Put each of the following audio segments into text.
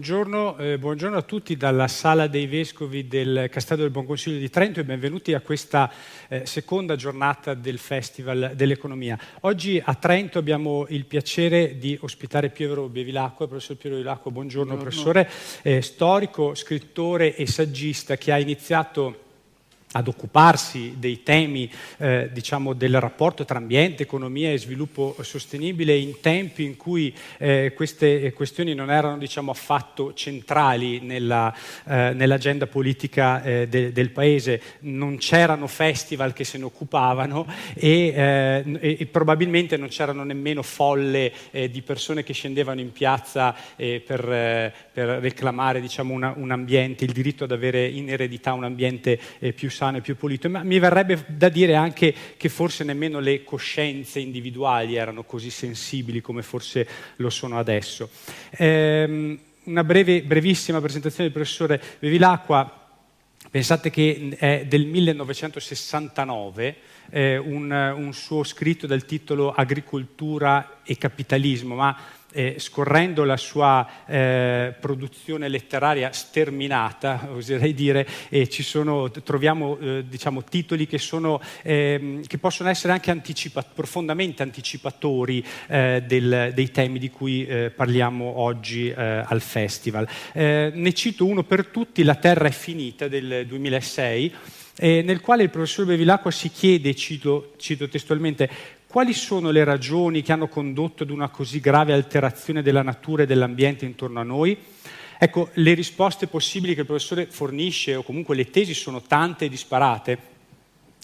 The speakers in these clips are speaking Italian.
Buongiorno, eh, buongiorno, a tutti dalla Sala dei Vescovi del Castello del Buon Consiglio di Trento e benvenuti a questa eh, seconda giornata del Festival dell'Economia. Oggi a Trento abbiamo il piacere di ospitare Piero Bevilacqua. Professor Piero Bevilacqua, buongiorno, buongiorno. professore, eh, storico, scrittore e saggista che ha iniziato ad occuparsi dei temi eh, diciamo, del rapporto tra ambiente, economia e sviluppo sostenibile in tempi in cui eh, queste questioni non erano diciamo, affatto centrali nella, eh, nell'agenda politica eh, de, del paese, non c'erano festival che se ne occupavano e, eh, e, e probabilmente non c'erano nemmeno folle eh, di persone che scendevano in piazza per, per, reclamare diciamo, una, un ambiente, il diritto ad avere in eredità un ambiente più sano e più pulito, ma mi verrebbe da dire anche che forse nemmeno le coscienze individuali erano così sensibili come forse lo sono adesso. Ehm, una breve, brevissima presentazione del professore Bevilacqua. Pensate che è del 1969 eh, un, un suo scritto dal titolo Agricoltura e capitalismo, ma eh, scorrendo la sua eh, produzione letteraria sterminata, oserei dire, sono, troviamo eh, diciamo, titoli che, sono, ehm, che, possono essere anche anticipa- profondamente anticipatori eh, del, dei temi di cui eh, parliamo oggi al Festival. ne cito uno per tutti, La Terra è finita del 2006. nel quale il professor Bevilacqua si chiede, cito, cito testualmente, quali sono le ragioni che hanno condotto ad una così grave alterazione della natura e dell'ambiente intorno a noi? Ecco, le risposte possibili che il professore fornisce, o comunque le tesi, sono tante e disparate.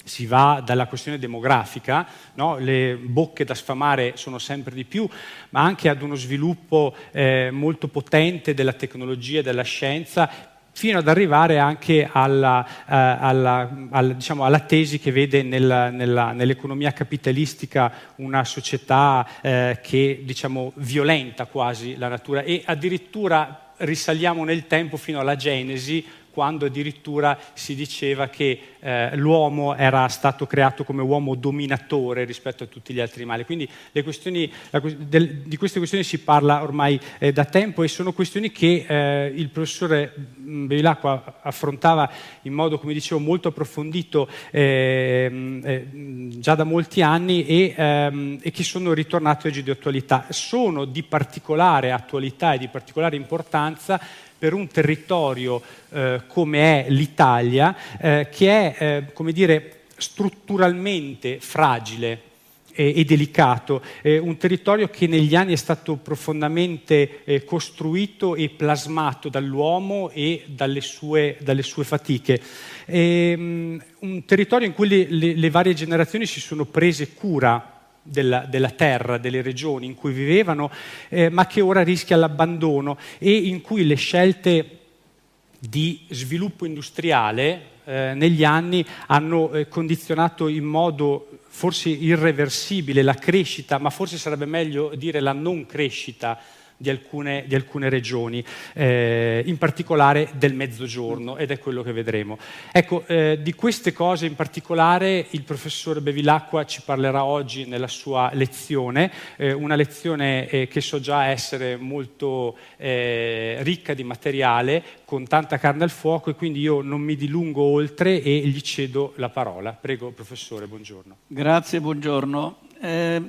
Si va dalla questione demografica, no? le bocche da sfamare sono sempre di più, ma anche ad uno sviluppo eh, molto potente della tecnologia e della scienza fino ad arrivare anche alla, eh, alla, alla, diciamo, alla tesi che vede nella, nella, nell'economia capitalistica una società eh, che diciamo, violenta quasi la natura. E addirittura risaliamo nel tempo fino alla Genesi quando addirittura si diceva che eh, l'uomo era stato creato come uomo dominatore rispetto a tutti gli altri animali. Quindi questioni, la, del, di queste questioni si parla ormai eh, da tempo e sono questioni che eh, il professore Bevilacqua affrontava in modo, come dicevo, molto approfondito ehm, eh, già da molti anni e, ehm, e che sono ritornate oggi di attualità. Sono di particolare attualità e di particolare importanza per un territorio eh, come è l'Italia, eh, che è, eh, come dire, strutturalmente fragile e, e delicato, un territorio che negli anni è stato profondamente eh, costruito e plasmato dall'uomo e dalle sue, dalle sue fatiche. E, um, un territorio in cui le, le, le varie generazioni si sono prese cura della, della, terra, delle regioni in cui vivevano, eh, ma che ora rischia l'abbandono e in cui le scelte di sviluppo industriale eh, negli anni hanno eh, condizionato in modo forse irreversibile la crescita, ma forse sarebbe meglio dire la non crescita di alcune, di alcune regioni, eh, in particolare del mezzogiorno, ed è quello che vedremo. Ecco, eh, di queste cose in particolare il professor Bevilacqua ci parlerà oggi nella sua lezione, eh, una lezione eh, che so già essere molto eh, ricca di materiale, con tanta carne al fuoco, e quindi io non mi dilungo oltre e gli cedo la parola. Prego, professore, buongiorno. Grazie, buongiorno. Eh,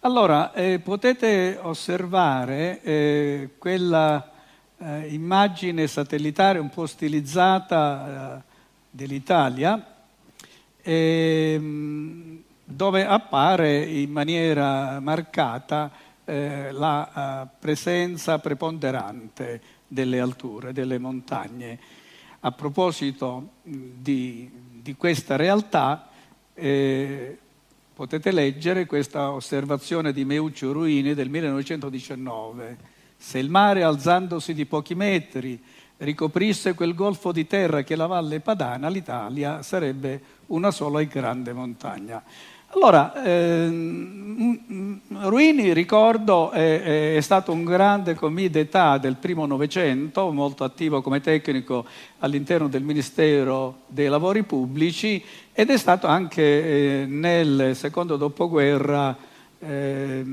allora, eh, potete osservare eh, quella eh, immagine satellitare un po' stilizzata eh, dell'Italia, ehm, dove appare in maniera marcata eh, la uh, presenza preponderante delle alture, delle montagne. A proposito di, di questa realtà, eh, potete leggere questa osservazione di Meuccio Ruini del 1919. Se il mare, alzandosi di pochi metri, ricoprisse quel golfo di terra che è la Valle Padana, l'Italia sarebbe una sola e grande montagna. Allora, ehm, Ruini, ricordo, è, è, stato un grande commis d'età del primo Novecento, molto attivo come tecnico all'interno del Ministero dei Lavori Pubblici ed è stato anche eh, nel secondo dopoguerra, eh,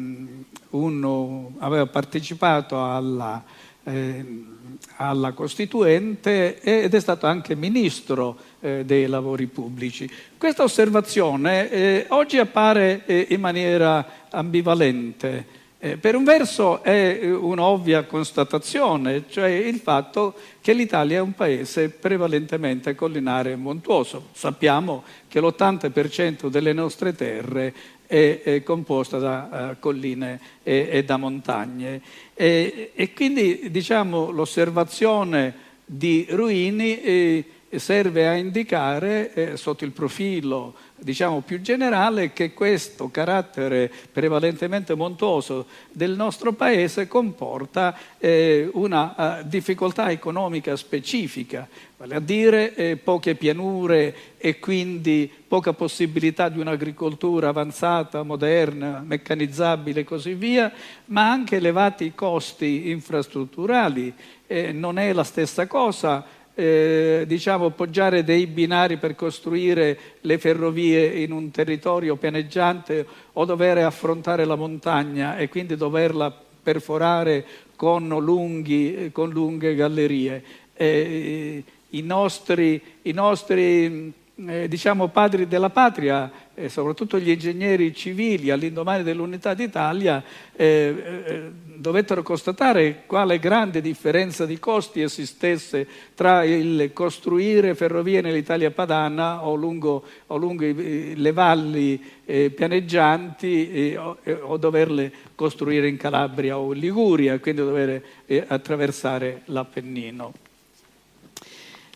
uno, aveva partecipato alla... Eh, alla Costituente ed è stato anche ministro eh, dei lavori pubblici. Questa osservazione eh, oggi appare eh, in maniera ambivalente. Eh, per un verso è eh, un'ovvia constatazione, cioè il fatto che l'Italia è un paese prevalentemente collinare e montuoso. Sappiamo che l'80% delle nostre terre è, è composta da uh, colline e, e, da montagne. E, e quindi diciamo, l'osservazione di Ruini eh, serve a indicare eh, sotto il profilo diciamo, più generale che questo carattere prevalentemente montuoso del nostro paese comporta eh, una uh, difficoltà economica specifica, vale a dire eh, poche pianure e quindi poca possibilità di un'agricoltura avanzata, moderna, meccanizzabile e così via, ma anche elevati costi infrastrutturali. Eh, non è la stessa cosa eh, diciamo, poggiare dei binari per costruire le ferrovie in un territorio pianeggiante o dover affrontare la montagna e quindi doverla perforare con, lunghi, con lunghe gallerie. Eh, i, nostri, i nostri eh, diciamo, padri della patria, e soprattutto gli ingegneri civili all'indomani dell'unità d'Italia, eh, eh, dovettero constatare quale grande differenza di costi esistesse tra il costruire ferrovie nell'Italia padana o lungo, o lungo le valli eh, pianeggianti o, o, doverle costruire in Calabria o in Liguria, quindi dover eh, attraversare l'Appennino.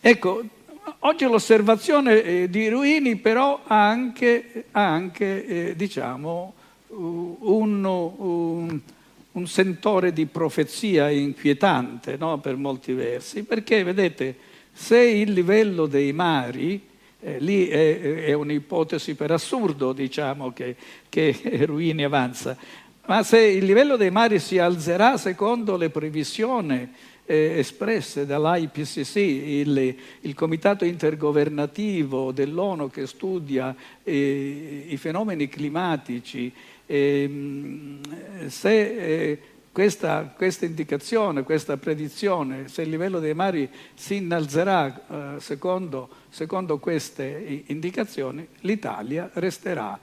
Ecco, Oggi l'osservazione eh, di Ruini però ha anche, ha anche eh, diciamo, un, un, un, sentore di profezia inquietante no? per molti versi, perché vedete, se il livello dei mari, eh, lì è, è, un'ipotesi per assurdo diciamo, che, che Ruini avanza, ma se il livello dei mari si alzerà secondo le previsioni eh, espresse dall'IPCC, il, il, comitato intergovernativo dell'ONU che studia eh, i fenomeni climatici, eh, se questa, questa, indicazione, questa predizione, se il livello dei mari si innalzerà eh, secondo, secondo queste indicazioni, l'Italia resterà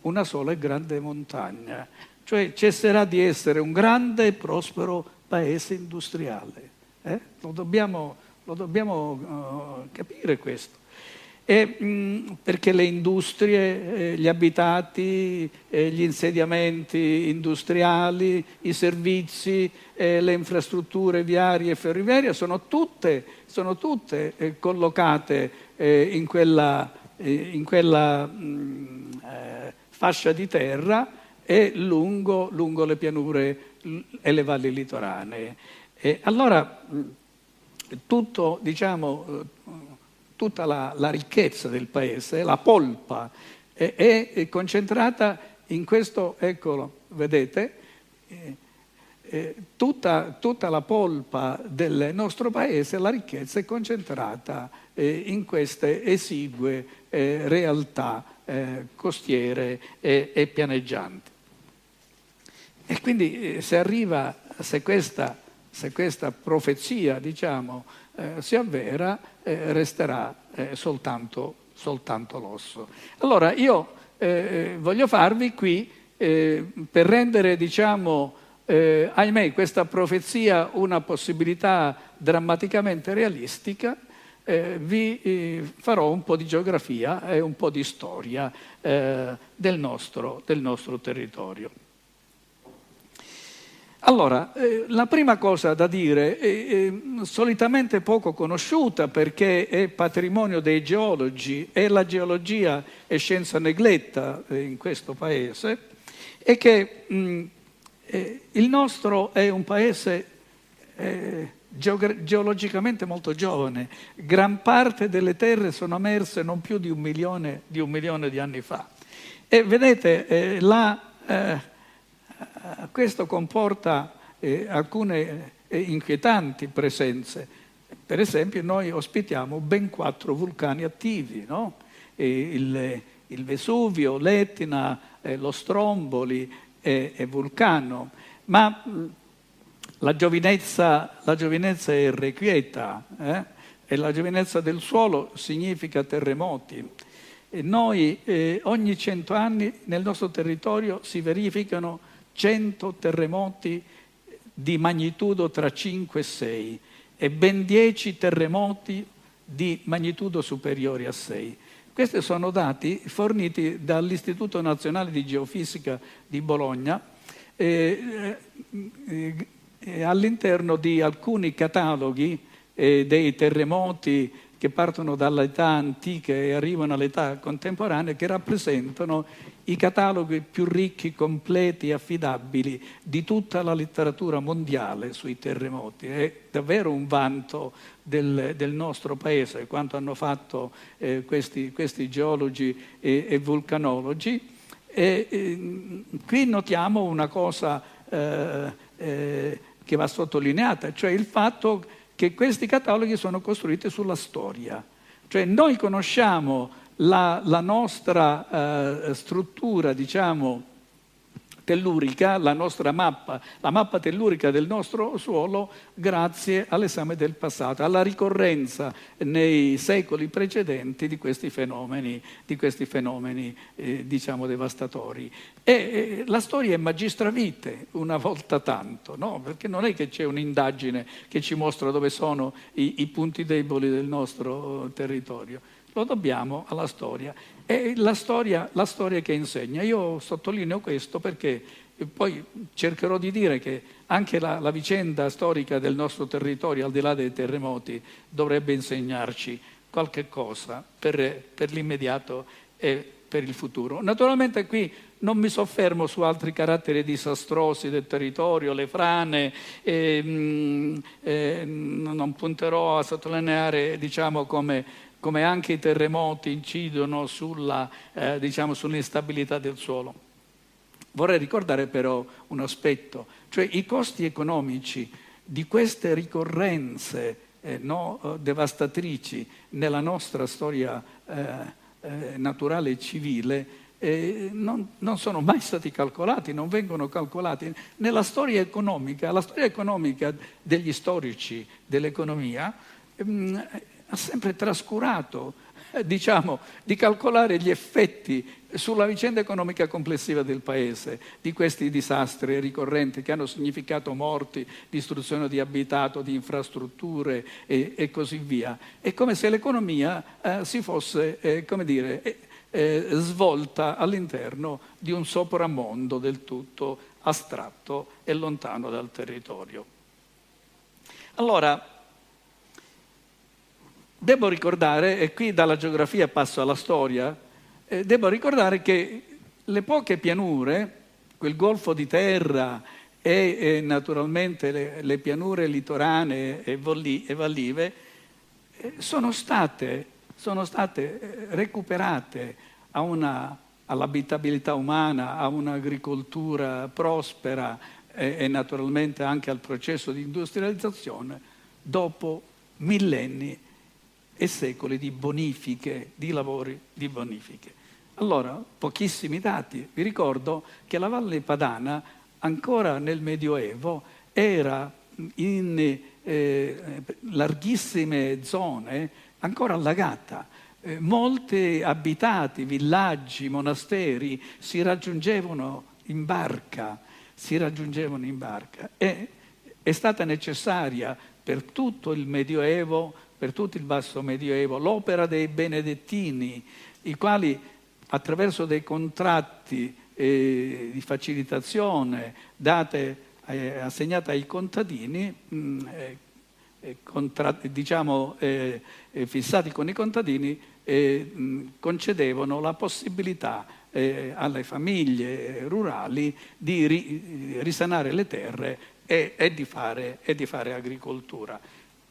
una sola e grande montagna, cioè cesserà di essere un grande e prospero paese industriale. Eh? Lo dobbiamo, lo dobbiamo uh, capire questo. E, mh, perché le industrie, eh, gli abitati, eh, gli insediamenti industriali, i servizi, eh, le infrastrutture viarie e ferroviarie sono tutte, sono tutte eh, collocate eh, in quella, in quella mh, fascia di terra e lungo, lungo le pianure e le valli litoranee. E allora tutto, diciamo, tutta la, la, ricchezza del paese, la polpa, è, è concentrata in questo, eccolo, vedete, eh, eh, tutta, tutta, la polpa del nostro paese, la ricchezza è concentrata eh, in queste esigue eh, realtà eh, costiere e pianeggianti. E quindi eh, se arriva, se questa, se questa profezia diciamo, eh, si avvera, eh, resterà eh, soltanto, soltanto, l'osso. Allora io eh, eh, voglio farvi qui, per rendere diciamo, ahimè, questa profezia una possibilità drammaticamente realistica, eh, vi eh, farò un po' di geografia e un po' di storia eh, del, nostro, del nostro territorio. Allora, eh, la prima cosa da dire è, è, solitamente poco conosciuta perché è patrimonio dei geologi e la geologia è scienza negletta eh, in questo paese, è che mh, eh, il nostro è un paese eh, geologicamente molto giovane, gran parte delle terre sono emerse non più di un milione di, un milione di anni fa. E vedete, eh, la eh, questo comporta eh, alcune eh, inquietanti presenze. Per esempio noi ospitiamo ben quattro vulcani attivi, no? il, il, Vesuvio, l'Etna, eh, lo Stromboli e, Vulcano. Ma La giovinezza, la giovinezza è irrequieta eh? e la giovinezza del suolo significa terremoti. E noi eh, ogni cento anni nel nostro territorio si verificano 100 terremoti di magnitudo tra 5 e 6 e ben 10 terremoti di magnitudo superiore a 6. Questi sono dati forniti dall'Istituto Nazionale di Geofisica di Bologna eh, eh, eh, all'interno di alcuni cataloghi eh, dei terremoti che partono dall'età antica e arrivano all'età contemporanea, che rappresentano i cataloghi più ricchi, completi e affidabili di tutta la letteratura mondiale sui terremoti. È davvero un vanto del, del nostro paese quanto hanno fatto eh, questi, questi, geologi e, e vulcanologi. E, e, qui notiamo una cosa eh, eh, che va sottolineata, cioè il fatto che questi cataloghi sono costruiti sulla storia. Cioè noi conosciamo la, la nostra eh, struttura, diciamo, tellurica, la nostra mappa, la mappa tellurica del nostro suolo grazie all'esame del passato, alla ricorrenza nei secoli precedenti di questi fenomeni, di questi fenomeni eh, diciamo devastatori. E eh, la storia è magistravite una volta tanto, no? perché non è che c'è un'indagine che ci mostra dove sono i, i punti deboli del nostro territorio lo dobbiamo alla storia. È la storia, la storia che insegna. Io sottolineo questo perché poi cercherò di dire che anche la, la, vicenda storica del nostro territorio, al di là dei terremoti, dovrebbe insegnarci qualche cosa per, per l'immediato e per il futuro. Naturalmente qui non mi soffermo su altri caratteri disastrosi del territorio, le frane, e, mh, e, non punterò a sottolineare diciamo, come come anche i terremoti incidono sulla, eh, diciamo, sull'instabilità del suolo. Vorrei ricordare però un aspetto, cioè i costi economici di queste ricorrenze eh, no, eh, devastatrici nella nostra storia eh, eh, naturale e civile eh, non, non, sono mai stati calcolati, non vengono calcolati. Nella storia economica, la storia economica degli storici dell'economia ehm, ha sempre trascurato eh, diciamo, di calcolare gli effetti sulla vicenda economica complessiva del Paese di questi disastri ricorrenti che hanno significato morti, distruzione di abitato, di infrastrutture e, e così via. È come se l'economia eh, si fosse, eh, come dire, eh, eh svolta all'interno di un sopramondo del tutto astratto e lontano dal territorio. Allora, Devo ricordare, e qui dalla geografia passo alla storia, eh, devo ricordare che le poche pianure, quel golfo di terra e, e naturalmente le, le, pianure litoranee e, volli, e vallive, eh, sono state, sono state eh, recuperate una, all'abitabilità umana, a un'agricoltura prospera e, e naturalmente anche al processo di industrializzazione dopo millenni e secoli di bonifiche, di lavori di bonifiche. Allora, pochissimi dati. Vi ricordo che la Valle Padana, ancora nel Medioevo, era in eh, larghissime zone ancora allagata. Eh, molti abitati, villaggi, monasteri si raggiungevano in barca, si raggiungevano in barca e è stata necessaria per tutto il Medioevo per tutto il basso medioevo, l'opera dei benedettini, i quali attraverso dei contratti eh, di facilitazione date, eh, assegnate ai contadini, mh, mm, eh, eh, contratti, diciamo, eh, eh, fissati con i contadini, mh, mm, concedevano la possibilità alle famiglie rurali di ri, risanare le terre e, e, di fare, e di fare agricoltura.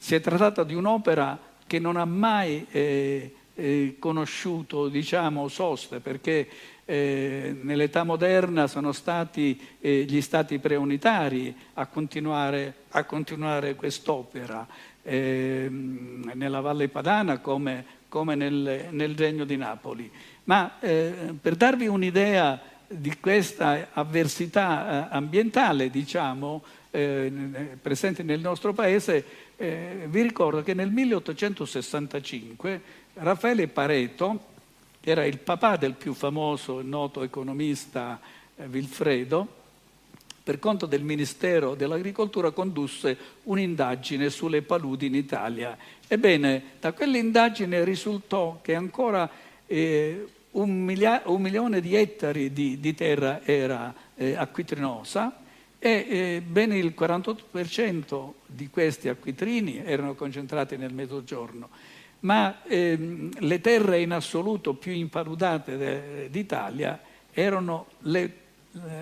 Si è trattato di un'opera che non ha mai eh, eh, conosciuto diciamo, soste, perché eh, nell'età moderna sono stati eh, gli stati preunitari a continuare, a continuare quest'opera, ehm, nella Valle Padana come, come nel, nel, Regno di Napoli. Ma eh, per darvi un'idea di questa avversità eh, ambientale, diciamo, presenti nel nostro paese, eh, vi ricordo che nel 1865 Raffaele Pareto, che era il papà del più famoso e noto economista eh, Vilfredo, per conto del Ministero dell'Agricoltura condusse un'indagine sulle paludi in Italia. Ebbene, da quell'indagine risultò che ancora eh, un, milia- un, milione di ettari di, di terra era eh, acquitrinosa e eh, ben il 48% di questi acquitrini erano concentrati nel mezzogiorno, ma ehm, le terre in assoluto più impaludate de- d'Italia erano le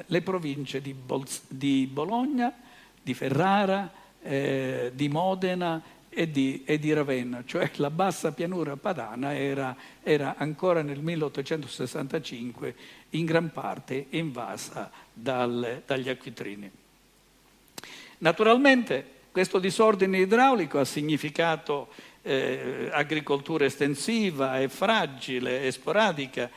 le province di, Bol- di Bologna, di Ferrara, eh, di Modena e di, e di, Ravenna, cioè la bassa pianura padana era, era, ancora nel 1865 in gran parte invasa dal, dagli acquitrini. Naturalmente questo disordine idraulico ha significato eh, agricoltura estensiva e fragile e sporadica,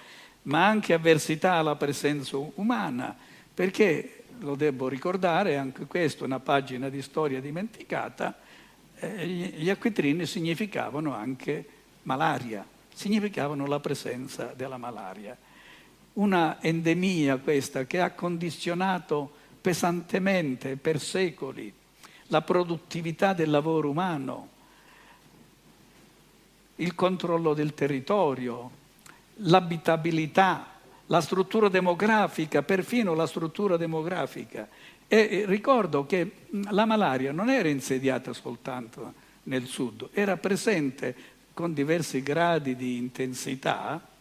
ma anche avversità alla presenza umana, perché, lo devo ricordare, anche questa è una pagina di storia dimenticata, eh, gli acquitrini significavano anche malaria, significavano la presenza della malaria. Una endemia questa che ha condizionato pesantemente per secoli la produttività del lavoro umano, il controllo del territorio, l'abitabilità, la struttura demografica, perfino la struttura demografica. E ricordo che la malaria non era insediata soltanto nel sud, era presente con diversi gradi di intensità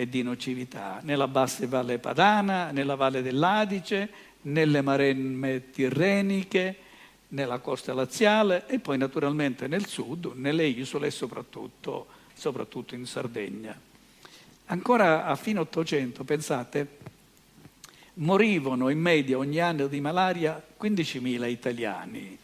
e di nocività nella bassa valle padana, nella valle dell'Adice, nelle maremme tirreniche, nella costa laziale e poi naturalmente nel sud, nelle isole e soprattutto, soprattutto in Sardegna. Ancora a fine Ottocento, pensate, morivano in media ogni anno di malaria 15.000 italiani.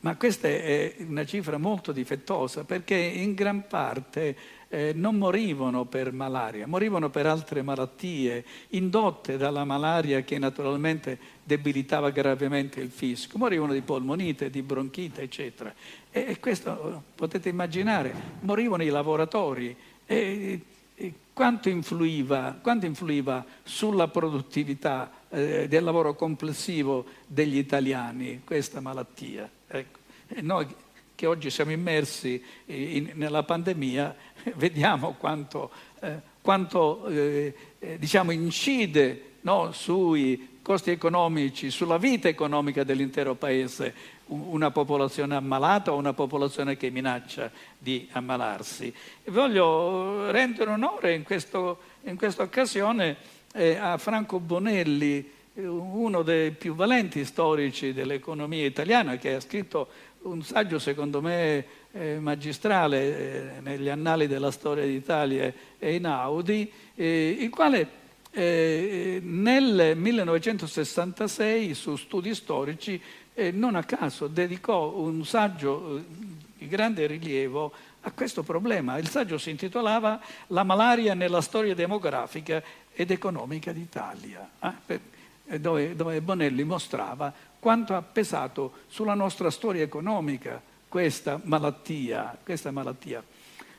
Ma questa è una cifra molto difettosa perché in gran parte eh, non morivano per malaria, morivano per altre malattie indotte dalla malaria che naturalmente debilitava gravemente il fisco. Morivano di polmonite, di bronchite, eccetera. E, e questo potete immaginare, morivano i lavoratori. E, quanto influiva, quanto influiva sulla produttività eh, del lavoro complessivo degli italiani questa malattia? Ecco. noi che oggi siamo immersi in, nella pandemia vediamo quanto, eh, quanto eh, eh, diciamo, incide no, sui costi economici, sulla vita economica dell'intero paese una popolazione ammalata o una popolazione che minaccia di ammalarsi. Voglio rendere onore in, questo, in questa occasione eh, a Franco Bonelli, uno dei più valenti storici dell'economia italiana, che ha scritto un saggio secondo me eh, magistrale eh, negli annali della storia d'Italia e in Audi, eh, il quale eh, nel 1966 su studi storici e non a caso dedicò un saggio eh, di grande rilievo a questo problema. Il saggio si intitolava La malaria nella storia demografica ed economica d'Italia, eh? dove Bonelli mostrava quanto ha pesato sulla nostra storia economica questa malattia. Questa malattia.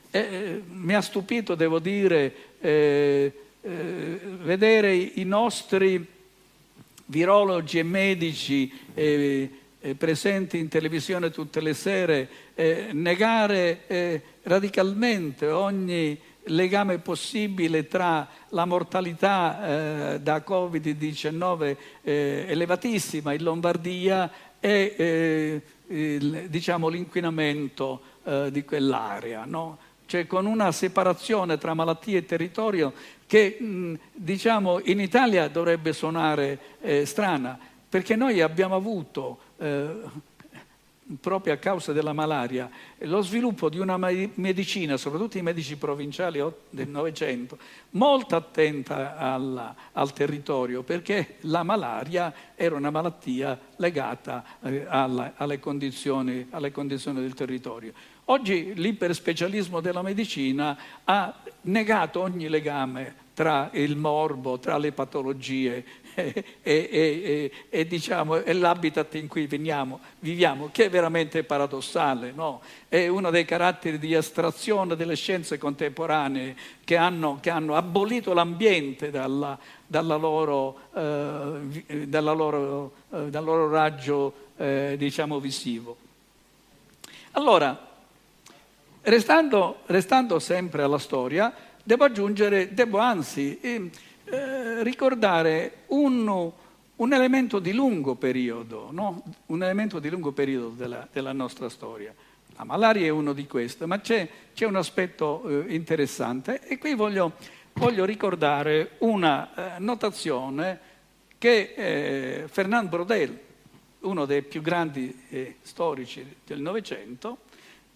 Eh, mi ha stupito, devo dire, eh, eh, vedere i nostri virologi e medici eh, eh, presenti in televisione tutte le sere eh, negare eh, radicalmente ogni legame possibile tra la mortalità eh, da Covid-19 eh, elevatissima in Lombardia e il, diciamo, l'inquinamento di quell'area. No? Cioè con una separazione tra malattie e territorio che diciamo, in Italia dovrebbe suonare eh, strana, perché noi abbiamo avuto, eh, proprio a causa della malaria, lo sviluppo di una medicina, soprattutto i medici provinciali del Novecento, molto attenta alla, al territorio, perché la malaria era una malattia legata eh, alla, alle, condizioni, alle condizioni del territorio. Oggi l'iperspecialismo della medicina ha negato ogni legame tra il morbo, tra le patologie è, è, è, diciamo, è, l'habitat in cui veniamo, viviamo, che è veramente paradossale. No? È uno dei caratteri di astrazione delle scienze contemporanee che hanno, che hanno abolito l'ambiente dalla, dalla loro, eh, dalla loro, eh, dal loro raggio eh, diciamo, visivo. Allora, restando, restando sempre alla storia, devo aggiungere, devo anzi eh, ricordare un, un, elemento di lungo periodo, no? un elemento di lungo periodo della, della, nostra storia. La malaria è uno di questi, ma c'è, c'è un aspetto eh, interessante e qui voglio, voglio ricordare una eh, notazione che eh, Fernand Brodel, uno dei più grandi eh, storici del Novecento,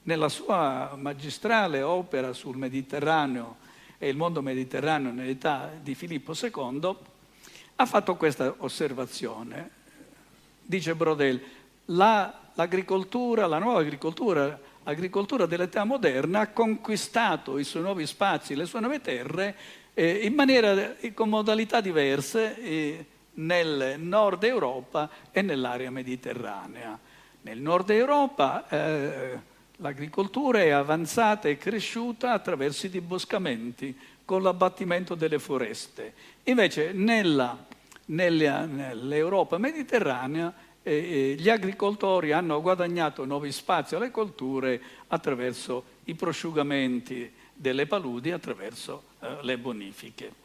nella sua magistrale opera sul Mediterraneo e il mondo mediterraneo nell'età di Filippo II, ha fatto questa osservazione. Dice Brodel, la, l'agricoltura, la nuova agricoltura, l'agricoltura dell'età moderna ha conquistato i suoi nuovi spazi, le sue nuove terre eh, in maniera, con modalità diverse eh, nel nord Europa e nell'area mediterranea. Nel nord Europa eh, L'agricoltura è avanzata e cresciuta attraverso i diboscamenti, con l'abbattimento delle foreste. Invece nella, nella, nell'Europa mediterranea eh, eh, gli agricoltori hanno guadagnato nuovi spazi alle colture attraverso i prosciugamenti delle paludi, attraverso eh, le bonifiche.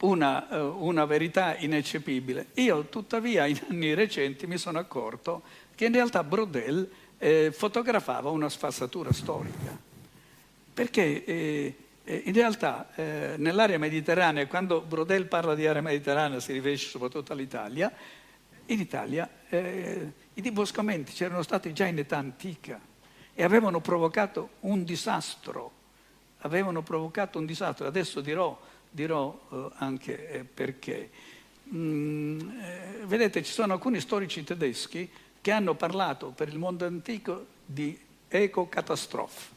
Una, eh, una, verità ineccepibile. Io tuttavia in anni recenti mi sono accorto che in realtà Brodel eh, fotografava una sfassatura storica, perché eh, eh, in realtà eh, nell'area mediterranea, quando Brodel parla di area mediterranea si riferisce soprattutto all'Italia, in Italia eh, i diboscamenti c'erano stati già in età antica e avevano provocato un disastro, avevano provocato un disastro, adesso dirò, dirò eh, anche perché. Mm, vedete, ci sono alcuni storici tedeschi che hanno parlato per il mondo antico di ecocatastrofe,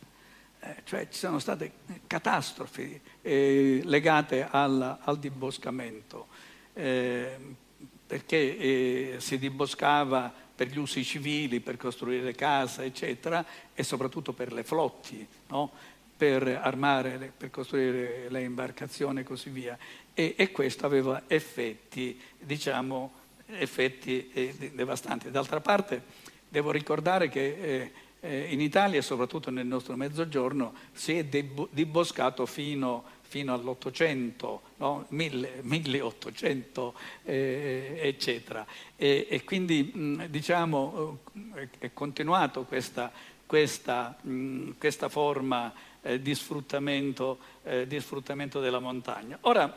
eh, cioè ci sono state catastrofi eh, legate al, al diboscamento, eh, perché eh, si diboscava per gli usi civili, per costruire case, eccetera, e soprattutto per le flotti, no? per armare, per costruire le imbarcazioni e così via. E, e questo aveva effetti, diciamo, effetti eh, devastanti. D'altra parte devo ricordare che eh, eh, in Italia soprattutto nel nostro mezzogiorno si è diboscato fino, fino all'Ottocento, no? 1800 eh, eccetera. E, e quindi diciamo è continuato questa, questa, questa forma di sfruttamento, di, sfruttamento, della montagna. Ora,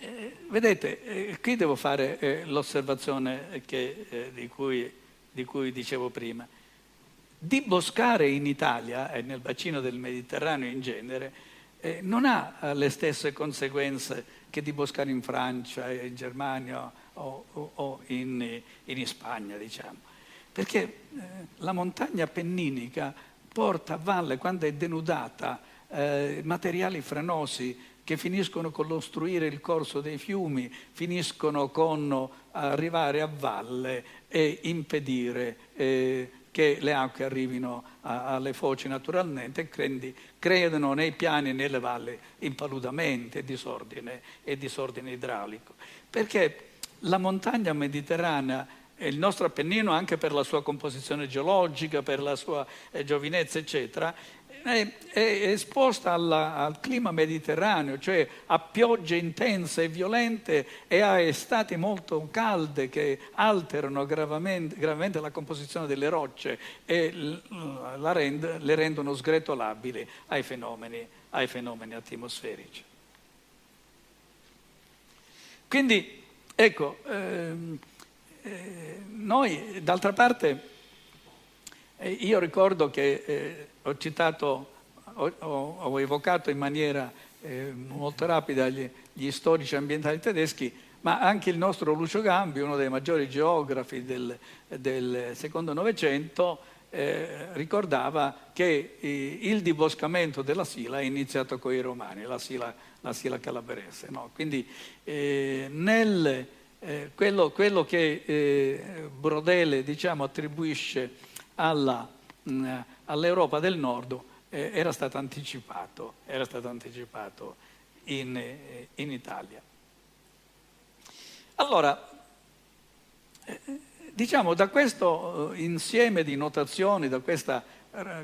eh, vedete, eh, qui devo fare eh, l'osservazione che, eh, di, cui, di, cui, dicevo prima. Diboscare in Italia e nel bacino del Mediterraneo in genere eh, non ha eh, le stesse conseguenze che diboscare in Francia, in Germania o, o, o in, in, Spagna, diciamo. Perché la montagna appenninica porta a valle, quando è denudata, materiali franosi che finiscono con l'ostruire il corso dei fiumi, finiscono con arrivare a valle e impedire eh, che le acque arrivino a, alle foci naturalmente e quindi creano nei piani e nelle valli impaludamento e disordine, e disordine idraulico. Perché la montagna mediterranea e il nostro Appennino anche per la sua composizione geologica, per la sua eh, giovinezza, eccetera, è, è esposta alla, al clima mediterraneo, cioè a piogge intense e violente e a estati molto calde che alterano gravemente, gravemente la composizione delle rocce e rend, le rendono sgretolabili ai fenomeni, ai fenomeni atmosferici. Quindi, ecco, ehm, eh, noi d'altra parte, eh, io ricordo che eh, ho citato, ho, ho, ho evocato in maniera eh, molto rapida gli, gli, storici ambientali tedeschi, ma anche il nostro Lucio Gambi, uno dei maggiori geografi del, del secondo Novecento, eh, ricordava che eh, il diboscamento della Sila è iniziato con i romani, la Sila, la Sila calabrese. No? Quindi eh, nel, eh, quello, quello, che eh, Brodele diciamo, attribuisce alla, mh, mm, all'Europa del Nord eh, era stato anticipato, era stato anticipato in, in Italia. Allora, Diciamo, da questo eh, insieme di notazioni, da questa,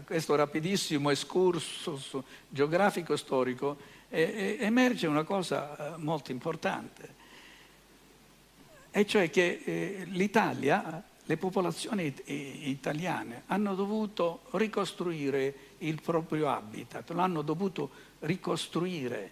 questo rapidissimo excursus geografico e storico, eh, emerge una cosa eh, molto importante, e cioè che eh, l'Italia, le popolazioni italiane hanno dovuto ricostruire il proprio habitat, l'hanno dovuto ricostruire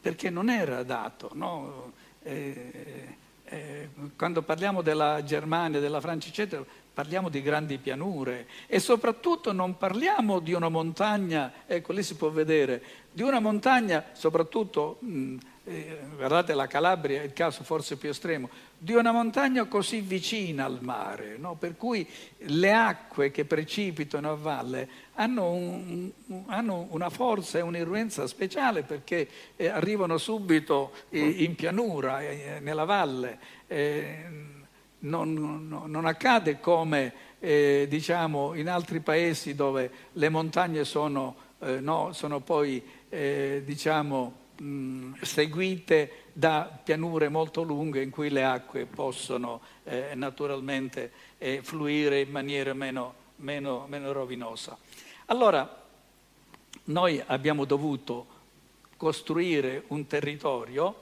perché non era dato. No? Eh, eh, quando parliamo della Germania, della Francia, eccetera, parliamo di grandi pianure e soprattutto non parliamo di una montagna, ecco lì si può vedere, di una montagna, soprattutto, mh, eh, guardate la Calabria è il caso forse più estremo, di una montagna così vicina al mare, no? per cui le acque che precipitano a valle hanno, un, hanno una forza e un'irruenza speciale perché eh, arrivano subito in pianura, eh, nella valle. Eh, non, non, non, accade come eh, diciamo in altri paesi dove le montagne sono, eh, no, sono poi eh, diciamo, mh, seguite da pianure molto lunghe in cui le acque possono eh, naturalmente eh, fluire in maniera meno, meno, meno rovinosa. Allora, noi abbiamo dovuto costruire un territorio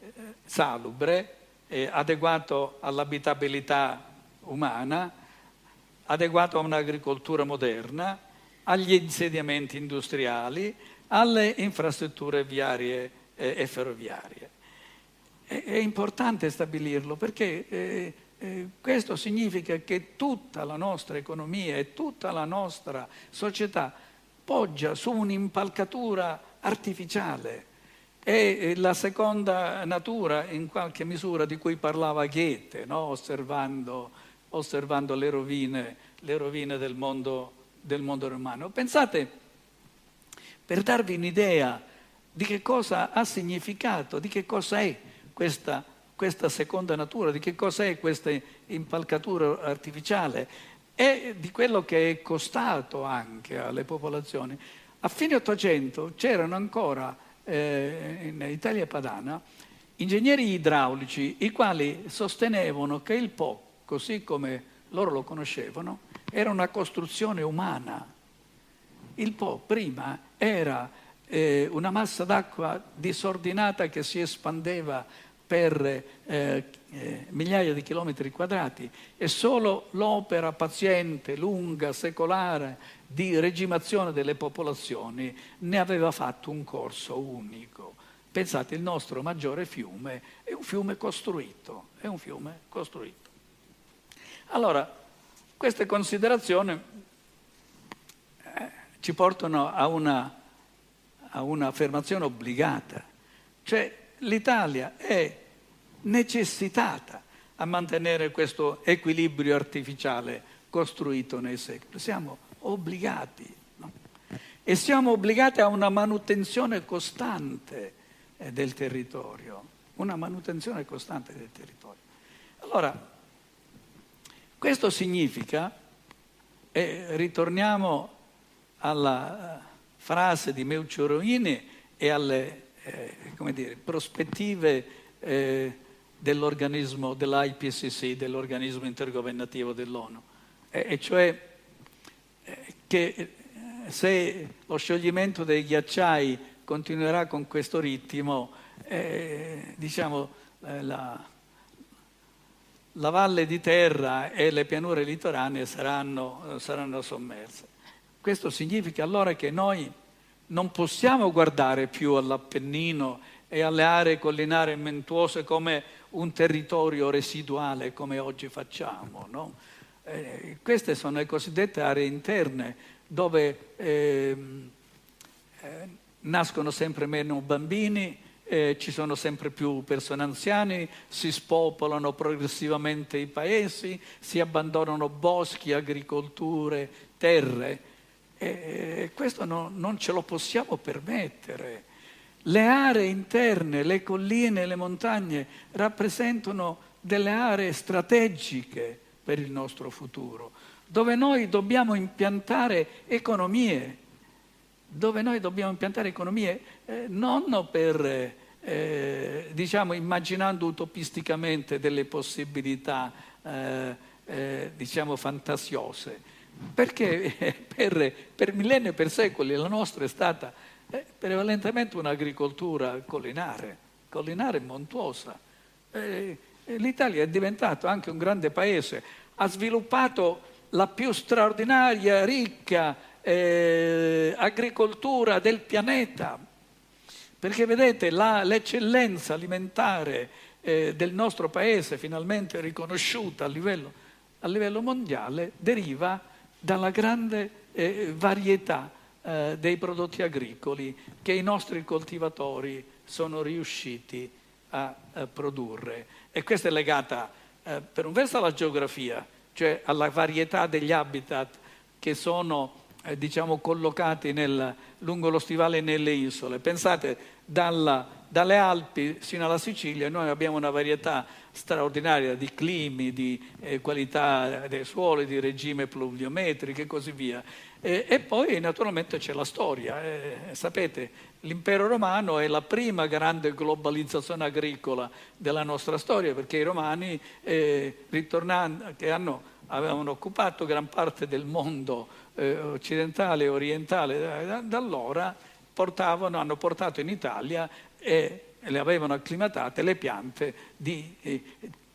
eh, salubre, eh, adeguato all'abitabilità umana, adeguato a un'agricoltura moderna, agli insediamenti industriali, alle infrastrutture viarie eh, e ferroviarie. È, è, importante stabilirlo perché eh, eh, questo significa che tutta la nostra economia e tutta la nostra società poggia su un'impalcatura artificiale. È eh, la seconda natura, in qualche misura, di cui parlava Goethe, no? osservando, osservando le, rovine, le rovine, del mondo, del mondo romano. Pensate per darvi un'idea di che cosa ha significato, di che cosa è questa, questa seconda natura, di che cosa è questa impalcatura artificiale e di quello che è costato anche alle popolazioni. A fine Ottocento c'erano ancora eh, in Italia padana ingegneri idraulici i quali sostenevano che il Po, così come loro lo conoscevano, era una costruzione umana. Il Po prima era eh, una massa d'acqua disordinata che si espandeva per eh, eh, migliaia di chilometri quadrati e solo l'opera paziente, lunga, secolare di regimazione delle popolazioni ne aveva fatto un corso unico. Pensate, il nostro maggiore fiume è un fiume costruito, è un fiume costruito. Allora, queste considerazioni ci portano a, una, a un'affermazione obbligata, cioè l'Italia è necessitata a mantenere questo equilibrio artificiale costruito nei secoli. Siamo obbligati. No? E siamo obbligati a una manutenzione costante eh, del territorio. Una manutenzione costante del territorio. Allora, questo significa, e ritorniamo alla eh, frase di Meuccio Roini e alle eh, dire, prospettive eh, dell'organismo, dell'IPCC, dell'organismo intergovernativo dell'ONU, e, e cioè eh, che eh, se lo scioglimento dei ghiacciai continuerà con questo ritmo, eh, diciamo, la, la, valle di terra e le pianure litoranee saranno, saranno sommerse. Questo significa allora che noi non possiamo guardare più all'Appennino e alle aree collinari montuose come un territorio residuale come oggi facciamo. No? Eh, queste sono le cosiddette aree interne dove eh, eh, nascono sempre meno bambini, eh, ci sono sempre più persone anziane, si spopolano progressivamente i paesi, si abbandonano boschi, agricolture, terre. E questo no, non ce lo possiamo permettere. Le aree interne, le colline, le montagne rappresentano delle aree strategiche per il nostro futuro, dove noi dobbiamo impiantare economie, dove noi dobbiamo impiantare economie eh, non per, eh, diciamo, immaginando utopisticamente delle possibilità, eh, eh diciamo, fantasiose, perché per, per millenni e per secoli la nostra è stata è prevalentemente un'agricoltura collinare, collinare e montuosa. Eh, L'Italia è diventato anche un grande paese, ha sviluppato la più straordinaria, ricca eh, agricoltura del pianeta, perché vedete la, l'eccellenza alimentare eh, del nostro paese, finalmente riconosciuta a livello, a livello mondiale, deriva dalla grande eh, varietà eh, dei prodotti agricoli che i nostri coltivatori sono riusciti a, a produrre. E questa è legata eh, per un verso alla geografia, cioè alla varietà degli habitat che sono eh, diciamo, collocati nel, lungo lo stivale nelle isole. Pensate, dalla, dalle Alpi fino alla Sicilia noi abbiamo una varietà straordinaria di climi, di eh, qualità dei suoli, di regime pluviometrico e così via. E, e poi naturalmente c'è la storia. Eh, sapete, l'impero romano è la prima grande globalizzazione agricola della nostra storia perché i romani, eh, ritornando, che hanno, avevano occupato gran parte del mondo eh, occidentale e orientale da, da allora, portavano, hanno portato in Italia e le avevano acclimatate le piante di eh,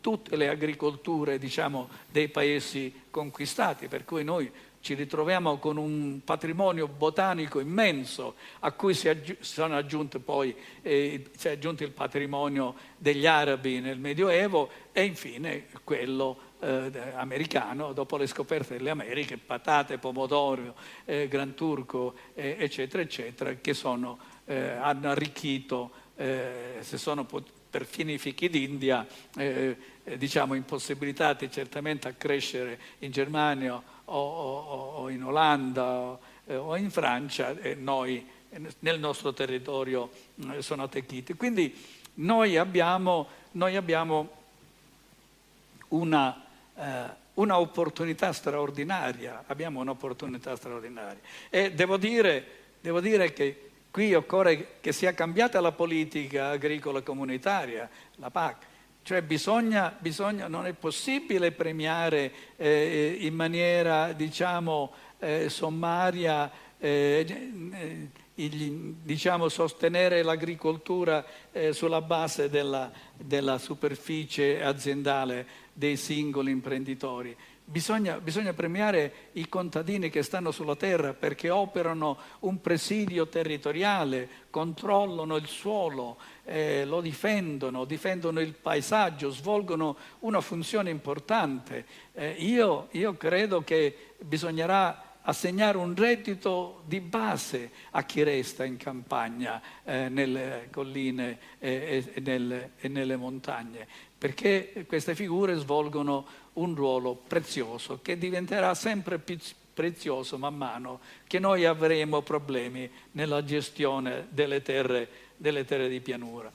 tutte le agricolture diciamo, dei paesi conquistati, per cui noi ci ritroviamo con un patrimonio botanico immenso a cui si sono aggiunti poi eh, si è aggiunto il patrimonio degli arabi nel Medioevo e infine quello eh, americano dopo le scoperte delle Americhe, patate, pomodoro, eh, gran turco, eh, eccetera, eccetera, che sono, eh, hanno arricchito eh, se sono perfino i fichi d'India, eh, eh, diciamo impossibilitati certamente a crescere in Germania o, o, o in Olanda o, eh, o, in Francia, e noi nel nostro territorio sono attecchiti. Quindi noi abbiamo, noi abbiamo una, eh, una opportunità straordinaria, abbiamo un'opportunità straordinaria. E devo dire, devo dire che Qui occorre che sia cambiata la politica agricola comunitaria, la PAC, cioè bisogna, bisogna, non è possibile premiare eh, in maniera diciamo, eh, sommaria, eh, il, diciamo, sostenere l'agricoltura eh, sulla base della, della superficie aziendale dei singoli imprenditori. Bisogna, bisogna, premiare i contadini che stanno sulla terra perché operano un presidio territoriale, controllano il suolo, eh, lo difendono, difendono il paesaggio, svolgono una funzione importante. Eh, io, io credo che bisognerà assegnare un reddito di base a chi resta in campagna, eh, nelle colline e, e, nelle, e, nelle, montagne, perché queste figure svolgono un ruolo prezioso che diventerà sempre più prezioso man mano che noi avremo problemi nella gestione delle terre, delle terre di pianura.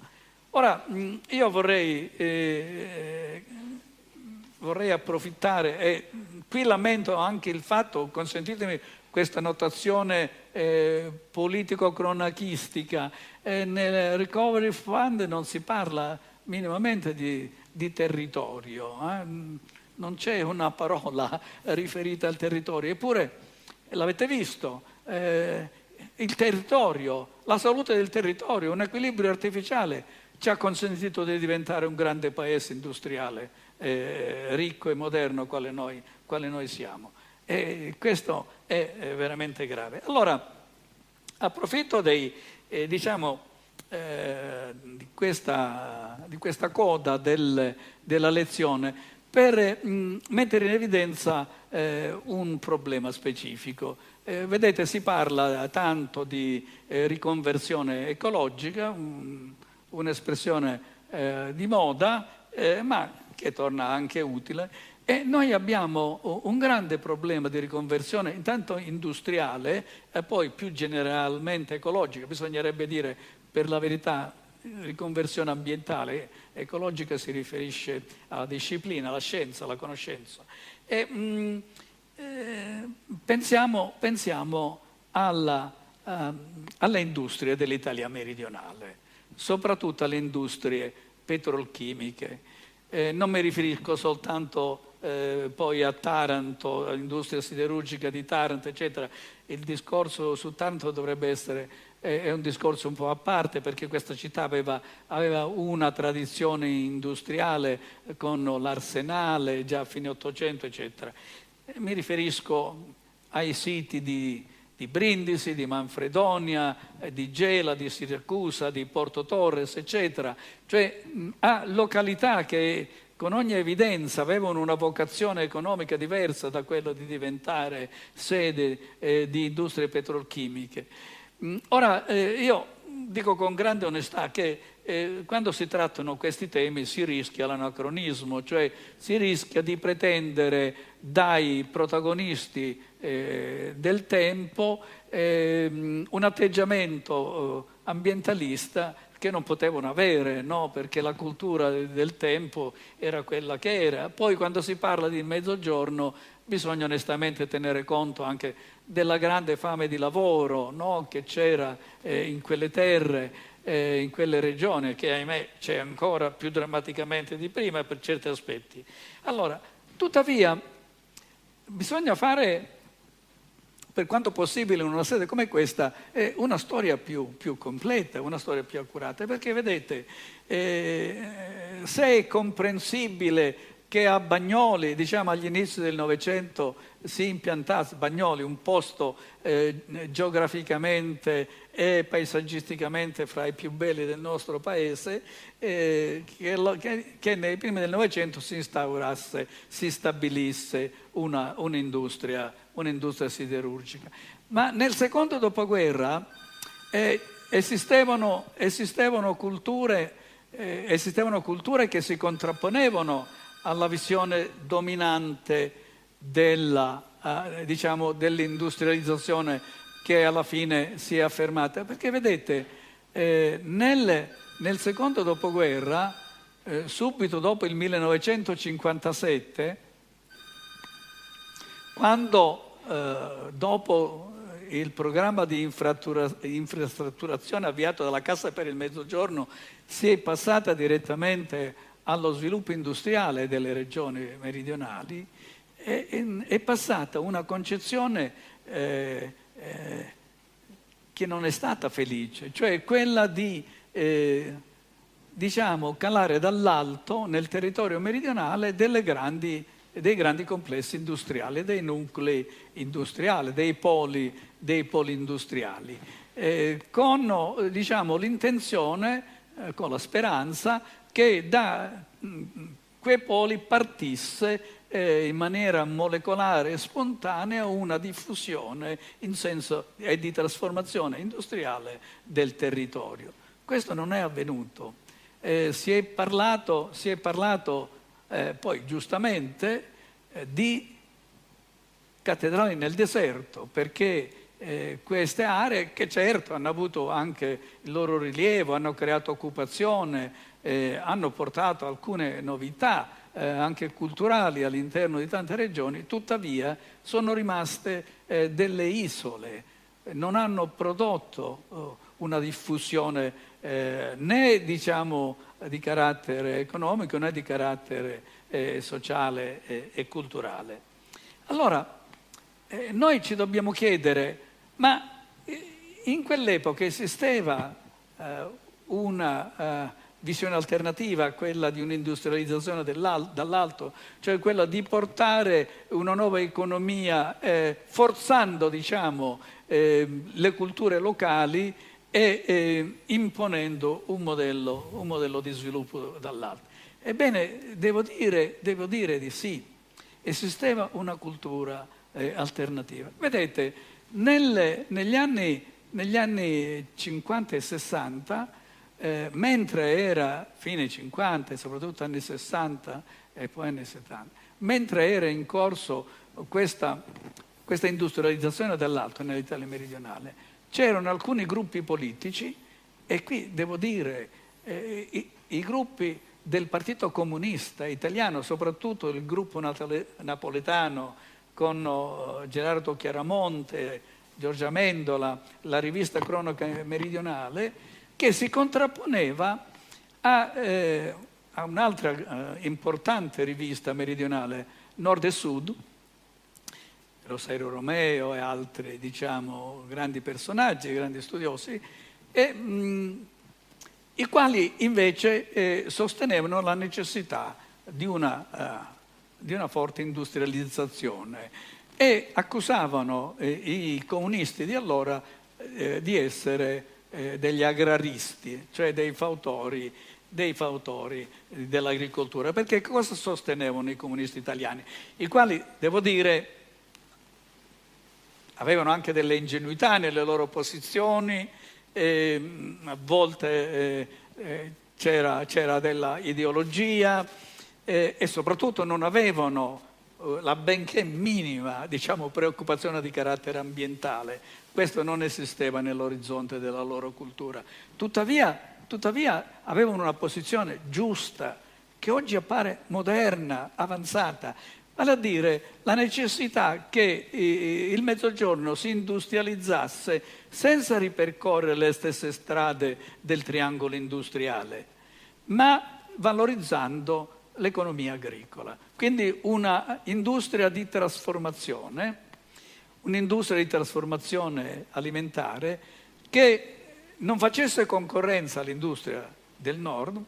Ora, io vorrei, eh, vorrei approfittare e qui lamento anche il fatto, consentitemi questa notazione eh, politico-cronachistica, eh, nel Recovery Fund non si parla minimamente di, di territorio. Eh? Non c'è una parola riferita al territorio, eppure l'avete visto, eh, il territorio, la salute del territorio, un equilibrio artificiale ci ha consentito di diventare un grande paese industriale, eh, ricco e moderno quale noi, quale noi siamo. E questo è, è, veramente grave. Allora, approfitto dei, eh, diciamo, eh, di, questa, di, questa, coda del, della lezione per mh, mettere in evidenza eh, un problema specifico. Eh, vedete, si parla tanto di eh, riconversione ecologica, un, un'espressione eh, di moda, eh, ma che torna anche utile. E noi abbiamo un grande problema di riconversione, intanto industriale e poi più generalmente ecologica. Bisognerebbe dire, per la verità, riconversione ambientale. Ecologica si riferisce alla disciplina, alla scienza, alla conoscenza. E, mh, mm, eh, pensiamo, pensiamo alla, uh, alle industrie dell'Italia meridionale, soprattutto alle industrie petrolchimiche. Eh, non mi riferisco soltanto eh, poi a Taranto, all'industria siderurgica di Taranto, eccetera. Il discorso su Taranto dovrebbe essere è un discorso un po' a parte perché questa città aveva, aveva una tradizione industriale con l'arsenale già a fine Ottocento, eccetera. Mi riferisco ai siti di, di Brindisi, di Manfredonia, eh, di Gela, di Siracusa, di Porto Torres, eccetera, cioè a località che con ogni evidenza avevano una vocazione economica diversa da quella di diventare sede eh, di industrie petrolchimiche. Mm, ora, eh, io dico con grande onestà che eh, quando si trattano questi temi si rischia l'anacronismo, cioè si rischia di pretendere dai protagonisti eh, del tempo ehm, un atteggiamento eh, ambientalista che non potevano avere, no? perché la cultura del tempo era quella che era. Poi quando si parla di mezzogiorno bisogna onestamente tenere conto anche della grande fame di lavoro no? che c'era eh, in quelle terre, eh, in quelle regioni, che ahimè c'è ancora più drammaticamente di prima per certi aspetti. Allora, tuttavia, bisogna fare, per quanto possibile in una sede come questa, eh, una storia più, più, completa, una storia più accurata, perché vedete, eh, se è comprensibile che a Bagnoli, diciamo agli inizi del Novecento, si impiantasse Bagnoli, un posto eh, geograficamente e paesaggisticamente fra i più belli del nostro paese, eh, che, lo, che, che, nei primi del Novecento si instaurasse, si stabilisse una, un'industria, un'industria siderurgica. Ma nel secondo dopoguerra eh, esistevano, esistevano, culture, eh, esistevano culture che si contrapponevano alla visione dominante della, eh, diciamo, dell'industrializzazione che alla fine si è affermata. Perché vedete, eh, nel, nel, secondo dopoguerra, eh, subito dopo il 1957, quando eh, dopo il programma di infrastrutturazione avviato dalla Cassa per il Mezzogiorno si è passata direttamente allo sviluppo industriale delle regioni meridionali, è, è passata una concezione eh, che non è stata felice, cioè quella di eh, diciamo, calare dall'alto nel territorio meridionale grandi, dei grandi complessi industriali, dei nuclei industriali, dei poli, dei poli industriali, eh, con diciamo, l'intenzione, eh, con la speranza che da mm, quei poli partisse eh, in maniera molecolare e spontanea una diffusione in senso e di trasformazione industriale del territorio. Questo non è avvenuto. Eh, si è parlato, si è parlato eh, poi giustamente eh, di cattedrali nel deserto perché eh, queste aree che certo hanno avuto anche il loro rilievo, hanno creato occupazione, eh, hanno portato alcune novità eh, anche culturali all'interno di tante regioni, tuttavia sono rimaste eh, delle isole, non hanno prodotto oh, una diffusione eh, né diciamo, di carattere economico né di carattere eh, sociale e culturale. Allora, noi ci dobbiamo chiedere, ma in quell'epoca esisteva una visione alternativa a quella di un'industrializzazione dall'alto, cioè quella di portare una nuova economia eh, forzando diciamo, eh, le culture locali e eh, imponendo un modello, un modello, di sviluppo dall'alto. Ebbene, devo dire, devo dire di sì, esisteva una cultura eh, alternativa. Vedete, nelle, negli, anni, negli anni 50 e 60 eh, mentre era fine 50 soprattutto anni 60 e poi anni 70, mentre era in corso questa, questa industrializzazione dell'alto nell'Italia meridionale, c'erano alcuni gruppi politici e qui devo dire eh, i, i gruppi del Partito Comunista Italiano, soprattutto il gruppo napoletano con oh, Gerardo Chiaramonte, Giorgia Mendola, la rivista Cronaca Meridionale, che si contrapponeva a, eh, a un'altra eh, importante rivista meridionale, Nord e Sud, Rosario Romeo e altri diciamo, grandi personaggi, grandi studiosi, e, mh, i quali invece eh, sostenevano la necessità di una, uh, di una, forte industrializzazione e accusavano eh, i comunisti di allora eh, di essere eh, degli agraristi, cioè dei fautori, dei fautori dell'agricoltura. Perché cosa sostenevano i comunisti italiani? I quali, devo dire, avevano anche delle ingenuità nelle loro posizioni, eh, a volte eh, eh, c'era, c'era, della ideologia e soprattutto non avevano la benché minima diciamo, preoccupazione di carattere ambientale. Questo non esisteva nell'orizzonte della loro cultura. Tuttavia, tuttavia avevano una posizione giusta, che oggi appare moderna, avanzata, vale a dire la necessità che il Mezzogiorno si industrializzasse senza ripercorrere le stesse strade del triangolo industriale, ma valorizzando l'economia agricola. Quindi una industria di trasformazione un'industria di trasformazione alimentare che non facesse concorrenza all'industria del nord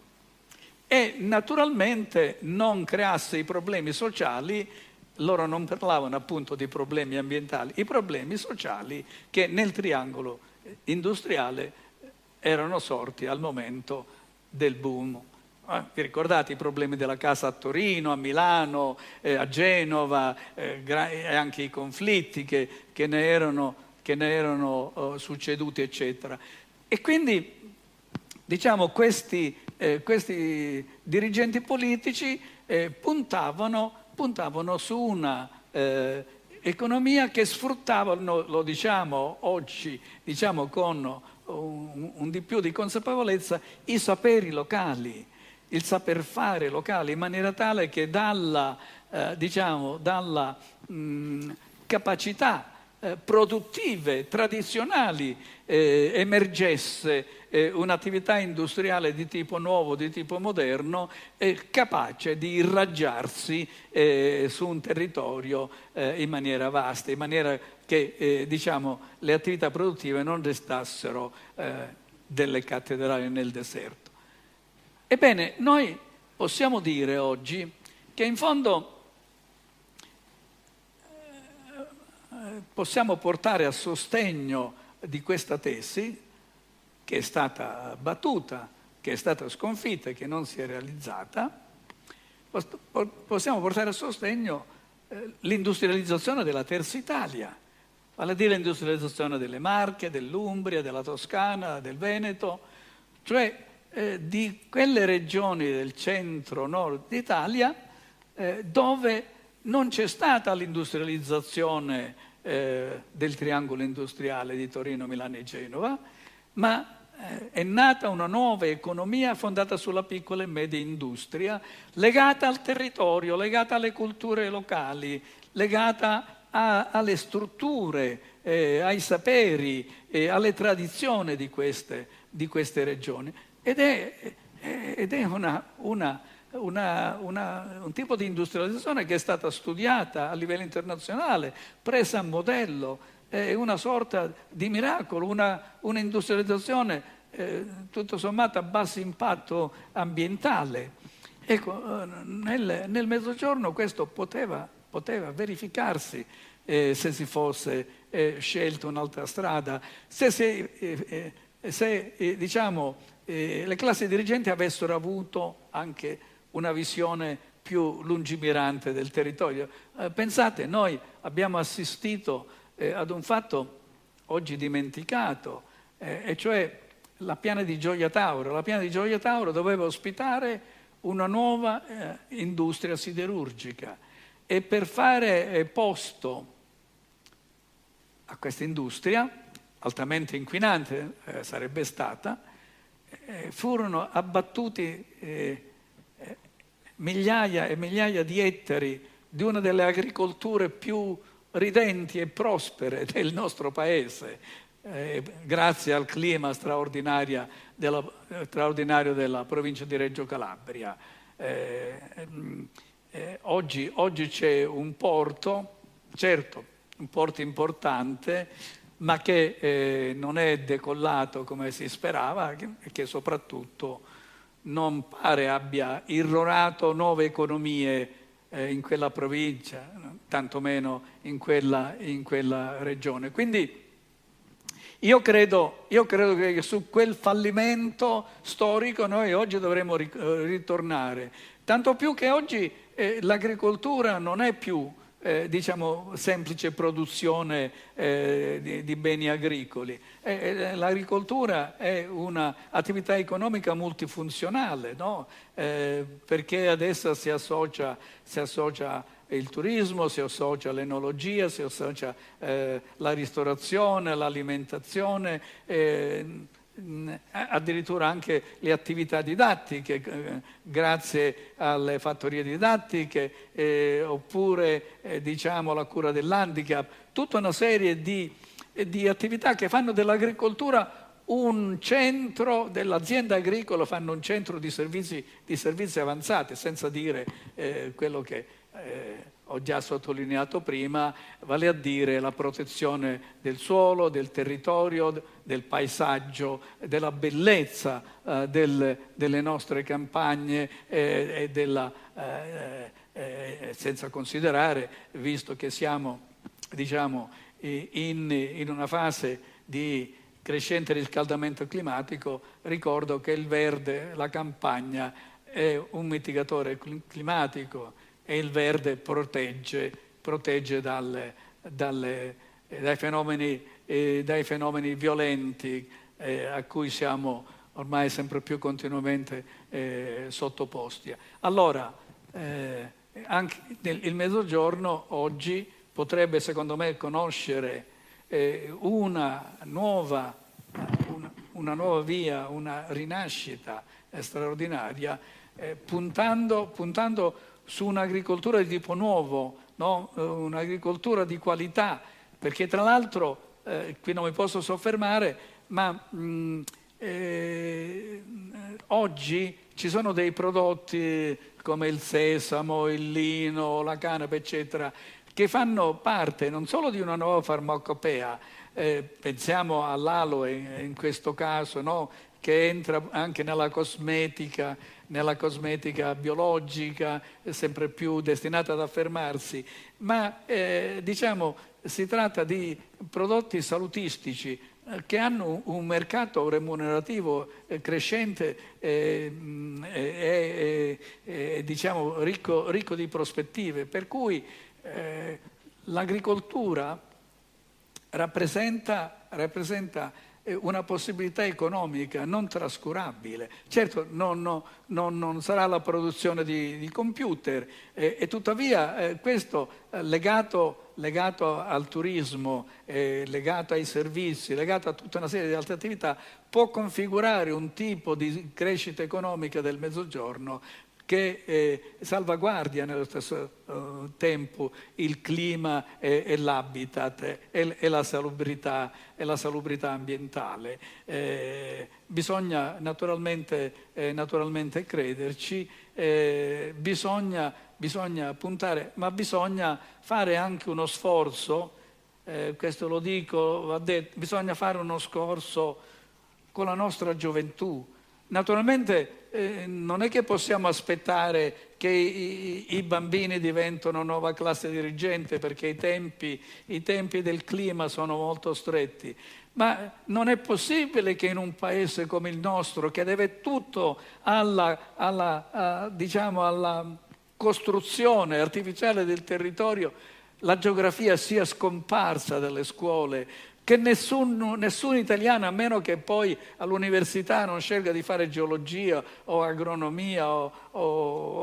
e naturalmente non creasse i problemi sociali, loro non parlavano appunto di problemi ambientali, i problemi sociali che nel triangolo industriale erano sorti al momento del boom eh, vi ricordate i problemi della casa a Torino, a Milano, eh, a Genova eh, e anche i conflitti che, che ne erano, che ne erano oh, succeduti, eccetera. E quindi, diciamo, questi, eh, questi dirigenti politici eh, puntavano, puntavano, su una eh, economia che sfruttavano, lo diciamo oggi, diciamo con un, un di più di consapevolezza, i saperi locali il saper fare locale in maniera tale che dalla, eh, diciamo, dalla mh, capacità eh, produttive tradizionali eh, emergesse eh, un'attività industriale di tipo nuovo, di tipo moderno, capace di irraggiarsi eh, su un territorio eh, in maniera vasta, in maniera che diciamo, le attività produttive non restassero delle cattedrali nel deserto. Ebbene, noi possiamo dire oggi che in fondo eh, possiamo portare a sostegno di questa tesi, che è stata battuta, che è stata sconfitta e che non si è realizzata, possiamo portare a sostegno eh, l'industrializzazione della terza Italia, vale a dire l'industrializzazione delle Marche, dell'Umbria, della Toscana, del Veneto, cioè eh, di quelle regioni del centro-nord d'Italia eh, dove non c'è stata l'industrializzazione eh, del triangolo industriale di Torino, Milano e Genova, ma eh, è nata una nuova economia fondata sulla piccola e media industria, legata al territorio, legata alle culture locali, legata a, alle strutture, eh, ai saperi, eh, alle tradizioni di queste, di queste regioni. Ed è, ed è una, una, una, un tipo di industrializzazione che è stata studiata a livello internazionale, presa a modello, è una sorta di miracolo, un'industrializzazione eh, tutto sommato a basso impatto ambientale. Ecco, nel, nel Mezzogiorno questo poteva, poteva verificarsi eh, se si fosse eh, scelto un'altra strada, se, se, eh, eh, se eh, diciamo, eh, le classi dirigenti avessero avuto anche una visione più lungimirante del territorio. Eh, pensate, noi abbiamo assistito eh, ad un fatto oggi dimenticato, eh, e cioè la piana di Gioia Tauro. La piana di Gioia Tauro doveva ospitare una nuova eh, industria siderurgica e per fare eh, posto a questa industria, altamente inquinante sarebbe stata, eh, furono abbattuti eh, eh, migliaia e migliaia di ettari di una delle agricolture più ridenti e prospere del nostro paese, eh, grazie al clima straordinario della, eh, straordinario della provincia di Reggio Calabria. Eh, eh, oggi, oggi, c'è un porto, certo, un porto importante, ma che eh, non è decollato come si sperava e che soprattutto non pare abbia irrorato nuove economie eh, in quella provincia, tantomeno in quella, in quella regione. Quindi io credo, io credo, che su quel fallimento storico noi oggi dovremmo ritornare, tanto più che oggi eh, l'agricoltura non è più eh, diciamo, semplice produzione eh, di, di, beni agricoli. Eh, eh l'agricoltura è un'attività economica multifunzionale, no? Eh, perché ad essa si associa, si associa il turismo, si associa l'enologia, si associa eh, la ristorazione, l'alimentazione addirittura anche le attività didattiche, eh, grazie alle fattorie didattiche, eh, oppure eh, diciamo la cura dell'handicap, tutta una serie di, di attività che fanno dell'agricoltura un centro dell'azienda agricola, fanno un centro di servizi, di servizi avanzati, senza dire eh, quello che eh, ho già sottolineato prima, vale a dire la protezione del suolo, del territorio, del paesaggio, della bellezza eh, del, delle nostre campagne eh, e della, eh, eh senza considerare, visto che siamo diciamo, in, in una fase di crescente riscaldamento climatico, ricordo che il verde, la campagna, è un mitigatore climatico e il verde protegge, protegge dalle, dalle, dai, fenomeni, eh, dai, fenomeni, violenti eh, a cui siamo ormai sempre più continuamente eh, sottoposti. Allora, eh, anche il Mezzogiorno oggi potrebbe secondo me conoscere eh, una nuova, una, una, nuova, via, una rinascita straordinaria, eh, puntando, puntando su un'agricoltura di tipo nuovo, no? Eh, un'agricoltura di qualità, perché tra l'altro, eh, qui non mi posso soffermare, ma mh, eh, oggi ci sono dei prodotti come il sesamo, il lino, la canapa, eccetera, che fanno parte non solo di una nuova farmacopea, eh, pensiamo all'aloe in questo caso, no? che entra anche nella cosmetica, nella cosmetica biologica, sempre più destinata ad affermarsi, ma eh, diciamo si tratta di prodotti salutistici eh, che hanno un mercato remunerativo eh, crescente e eh, diciamo ricco, ricco, di prospettive, per cui l'agricoltura rappresenta, rappresenta una possibilità economica non trascurabile. Certo non, no, non, non sarà la produzione di, di computer eh, e tuttavia eh, questo eh, legato, legato, al turismo, eh, legato ai servizi, legato a tutta una serie di altre attività può configurare un tipo di crescita economica del mezzogiorno che eh, salvaguardia nello stesso uh, tempo il clima e, l'habitat e, la salubrità, e, la salubrità, ambientale. Eh, bisogna naturalmente, eh, naturalmente crederci, eh, bisogna, bisogna, puntare, ma bisogna fare anche uno sforzo, eh, questo lo dico, detto, bisogna fare uno sforzo con la nostra gioventù. Naturalmente eh, non è che possiamo aspettare che i, i, bambini diventino nuova classe dirigente perché i tempi, i tempi del clima sono molto stretti, ma non è possibile che in un paese come il nostro, che deve tutto alla, alla, a, diciamo alla costruzione artificiale del territorio, la geografia sia scomparsa dalle scuole, che nessun, nessun, italiano, a meno che poi all'università non scelga di fare geologia o agronomia o, o,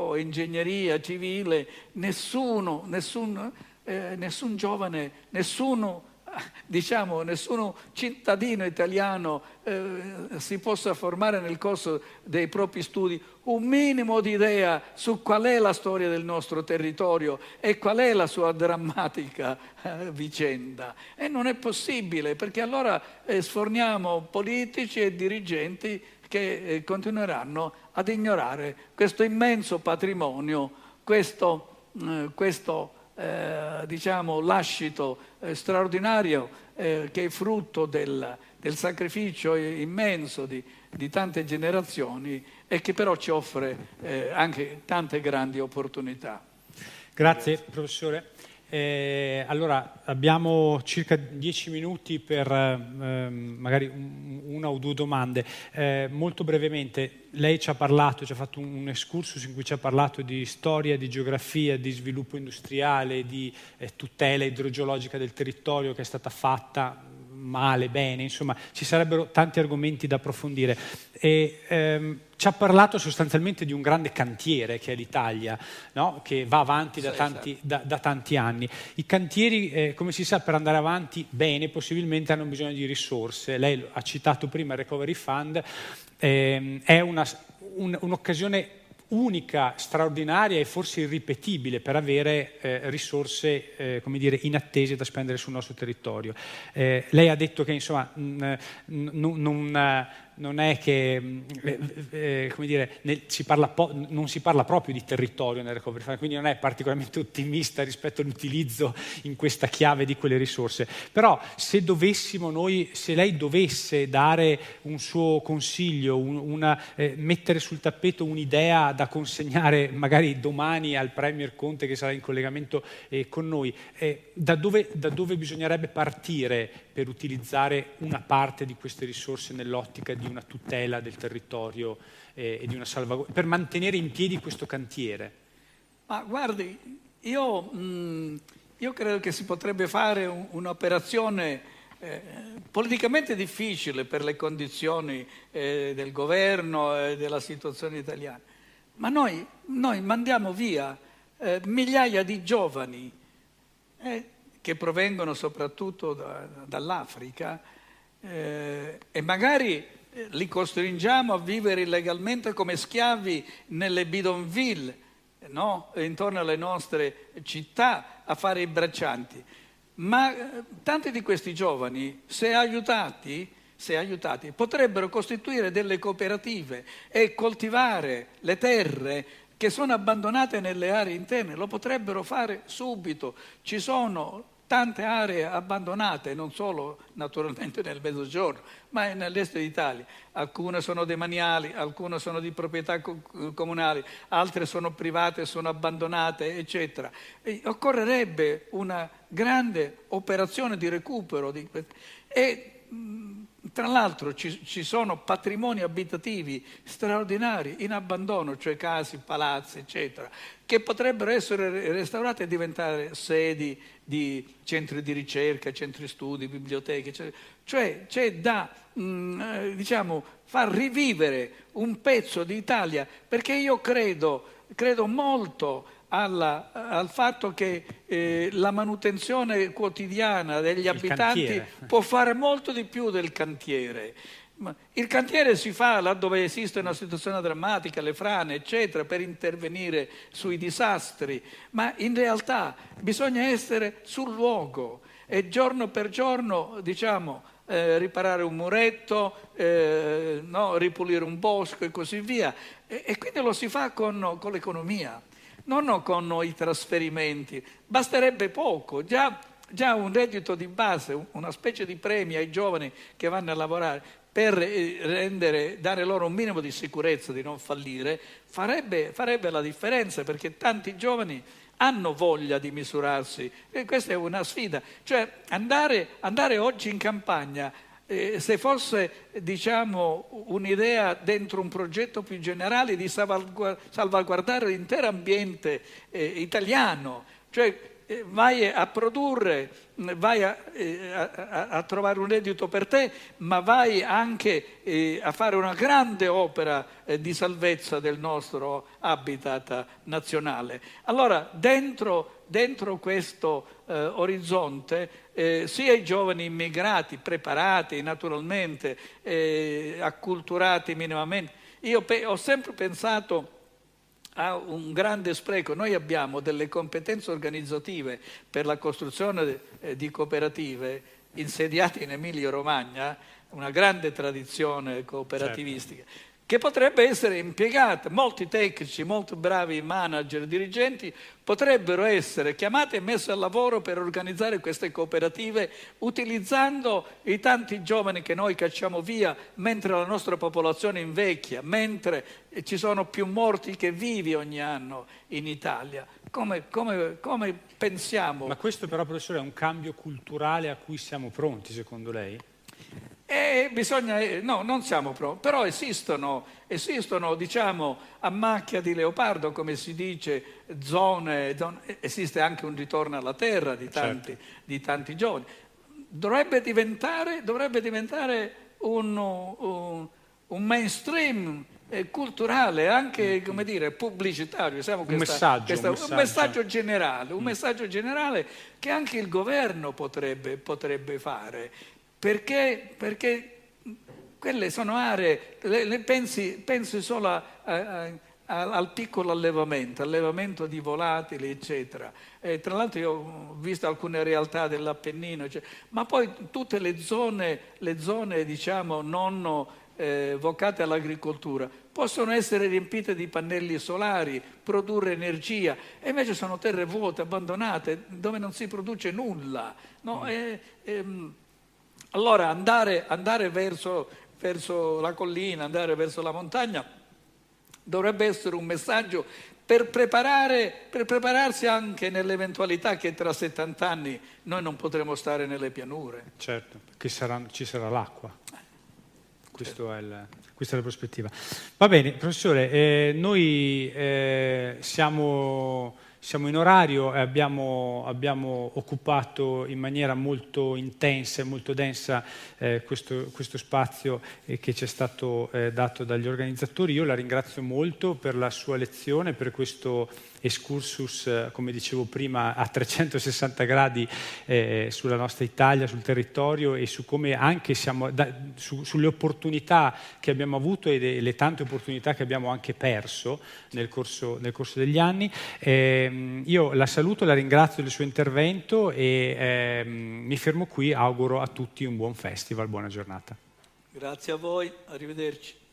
o ingegneria civile, nessuno, nessun, eh, nessun giovane, nessuno diciamo, nessun cittadino italiano eh, si possa formare nel corso dei propri studi un minimo di idea su qual è la storia del nostro territorio e qual è la sua drammatica eh, vicenda. E non è possibile, perché allora eh, sforniamo politici e dirigenti che eh, continueranno ad ignorare questo immenso patrimonio, questo, eh, questo eh, diciamo, lascito eh, straordinario eh, che è frutto del, del sacrificio immenso di, di, tante generazioni e che però ci offre eh, anche tante grandi opportunità. Grazie professore. Eh, allora, abbiamo circa dieci minuti per eh, magari un, una o due domande. Eh, molto brevemente, lei ci ha parlato, ci ha fatto un, un, excursus in cui ci ha parlato di storia, di geografia, di sviluppo industriale, di eh, tutela idrogeologica del territorio che è stata fatta male, bene, insomma ci sarebbero tanti argomenti da approfondire. E, ehm, ci ha parlato sostanzialmente di un grande cantiere che è l'Italia, no? che va avanti da tanti, da, da tanti anni. I cantieri, eh, come si sa, per andare avanti bene, possibilmente hanno bisogno di risorse. Lei ha citato prima il Recovery Fund, ehm, è una, un, un'occasione unica, straordinaria e forse irripetibile per avere eh, risorse eh, dire, inattese da spendere sul nostro territorio. Eh, lei ha detto che insomma, n- n- non, non è che eh, eh, come dire, nel, si po- non si parla proprio di territorio nel recovery fund, quindi non è particolarmente ottimista rispetto all'utilizzo in questa chiave di quelle risorse. Però se dovessimo noi, se lei dovesse dare un suo consiglio, un, una, eh, mettere sul tappeto un'idea da consegnare magari domani al Premier Conte che sarà in collegamento eh, con noi, eh, da dove, da dove bisognerebbe partire per utilizzare una parte di queste risorse nell'ottica di una tutela del territorio eh, e di una salvaguardia, per mantenere in piedi questo cantiere? Ma guardi, io, mh, mm, io credo che si potrebbe fare un, un'operazione eh, politicamente difficile per le condizioni eh, del governo e della situazione italiana, ma noi, noi mandiamo via eh, migliaia di giovani eh, che provengono soprattutto da, dall'Africa eh, e magari li costringiamo a vivere illegalmente come schiavi nelle bidonville, no? intorno alle nostre città, a fare i braccianti. Ma eh, tanti di questi giovani, se aiutati, se aiutati, potrebbero costituire delle cooperative e coltivare le terre che sono abbandonate nelle aree interne, lo potrebbero fare subito. Ci sono tante aree abbandonate, non solo naturalmente nel mezzogiorno, ma nell'est d'Italia. Alcune sono demaniali, alcune sono di proprietà comunali, altre sono private, sono abbandonate, eccetera. E occorrerebbe una grande operazione di recupero di e tra l'altro ci, ci, sono patrimoni abitativi straordinari in abbandono, cioè case, palazzi, eccetera, che potrebbero essere restaurati e diventare sedi di centri di ricerca, centri studi, biblioteche, eccetera. Cioè c'è da mh, mm, eh, diciamo, far rivivere un pezzo d'Italia, perché io credo, credo molto alla, al fatto che eh, la manutenzione quotidiana degli abitanti può fare molto di più del cantiere. Il cantiere si fa laddove esiste una situazione drammatica, le frane, eccetera, per intervenire sui disastri, ma in realtà bisogna essere sul luogo e giorno per giorno, diciamo, eh, riparare un muretto, eh, no, ripulire un bosco e così via. E, e quindi lo si fa con, con l'economia non con i trasferimenti, basterebbe poco, già, già un reddito di base, una specie di premi ai giovani che vanno a lavorare per eh, rendere, dare loro un minimo di sicurezza di non fallire, farebbe, farebbe la differenza perché tanti giovani hanno voglia di misurarsi e questa è una sfida. Cioè andare, andare oggi in campagna eh, se fosse diciamo, un'idea dentro un progetto più generale di salvaguardare l'intero ambiente eh, italiano, cioè vai a produrre, vai a, eh, a, a, trovare un reddito per te, ma vai anche eh, a fare una grande opera eh, di salvezza del nostro habitat nazionale. Allora, dentro, dentro questo eh, orizzonte, eh, sia i giovani immigrati, preparati naturalmente, acculturati minimamente, io pe- ho sempre pensato a un grande spreco. Noi abbiamo delle competenze organizzative per la costruzione eh, di cooperative insediate in Emilia-Romagna, una grande tradizione cooperativistica. Certo che potrebbe essere impiegata. Molti tecnici, molti bravi manager, dirigenti potrebbero essere chiamati e messi al lavoro per organizzare queste cooperative utilizzando i tanti giovani che noi cacciamo via mentre la nostra popolazione invecchia, mentre ci sono più morti che vivi ogni anno in Italia. Come, come, come pensiamo? Ma questo però, professore, è un cambio culturale a cui siamo pronti, secondo lei? E bisogna, eh, no, non siamo pronti, però esistono, esistono, diciamo, a macchia di leopardo, come si dice, zone, zone esiste anche un ritorno alla terra di tanti, certo. di tanti giovani. Dovrebbe diventare, dovrebbe diventare un, un, un mainstream eh, culturale, anche come dire, pubblicitario. Questa, un, messaggio, questa, un, messaggio. un, messaggio, generale, un mm. messaggio generale che anche il governo potrebbe, potrebbe fare. Perché? Perché quelle sono aree, le, le pensi, pensi, solo a, a, a, al piccolo allevamento, allevamento di volatili, eccetera. E tra l'altro io ho visto alcune realtà dell'Appennino, cioè, ma poi tutte le zone, le zone diciamo, non eh, vocate all'agricoltura possono essere riempite di pannelli solari, produrre energia, e invece sono terre vuote, abbandonate, dove non si produce nulla. No? Mm. E, e, allora andare, andare verso, verso la collina, andare verso la montagna dovrebbe essere un messaggio per, preparare, per, prepararsi anche nell'eventualità che tra 70 anni noi non potremo stare nelle pianure. Certo, perché sarà, ci sarà l'acqua. Certo. È il, questa è la prospettiva. Va bene, professore, eh, noi eh, siamo siamo in orario e abbiamo, abbiamo, occupato in maniera molto intensa e molto densa eh, questo, questo, spazio eh, che ci è stato eh, dato dagli organizzatori. Io la ringrazio molto per la sua lezione, per questo excursus, eh, come dicevo prima, a 360 gradi eh, sulla nostra Italia, sul territorio e su come anche siamo, da, su, sulle opportunità che abbiamo avuto e le, tante opportunità che abbiamo anche perso nel corso, nel corso degli anni. Eh, io la saluto, la ringrazio del suo intervento e ehm, mi fermo qui, auguro a tutti un buon festival, buona giornata. Grazie a voi, arrivederci.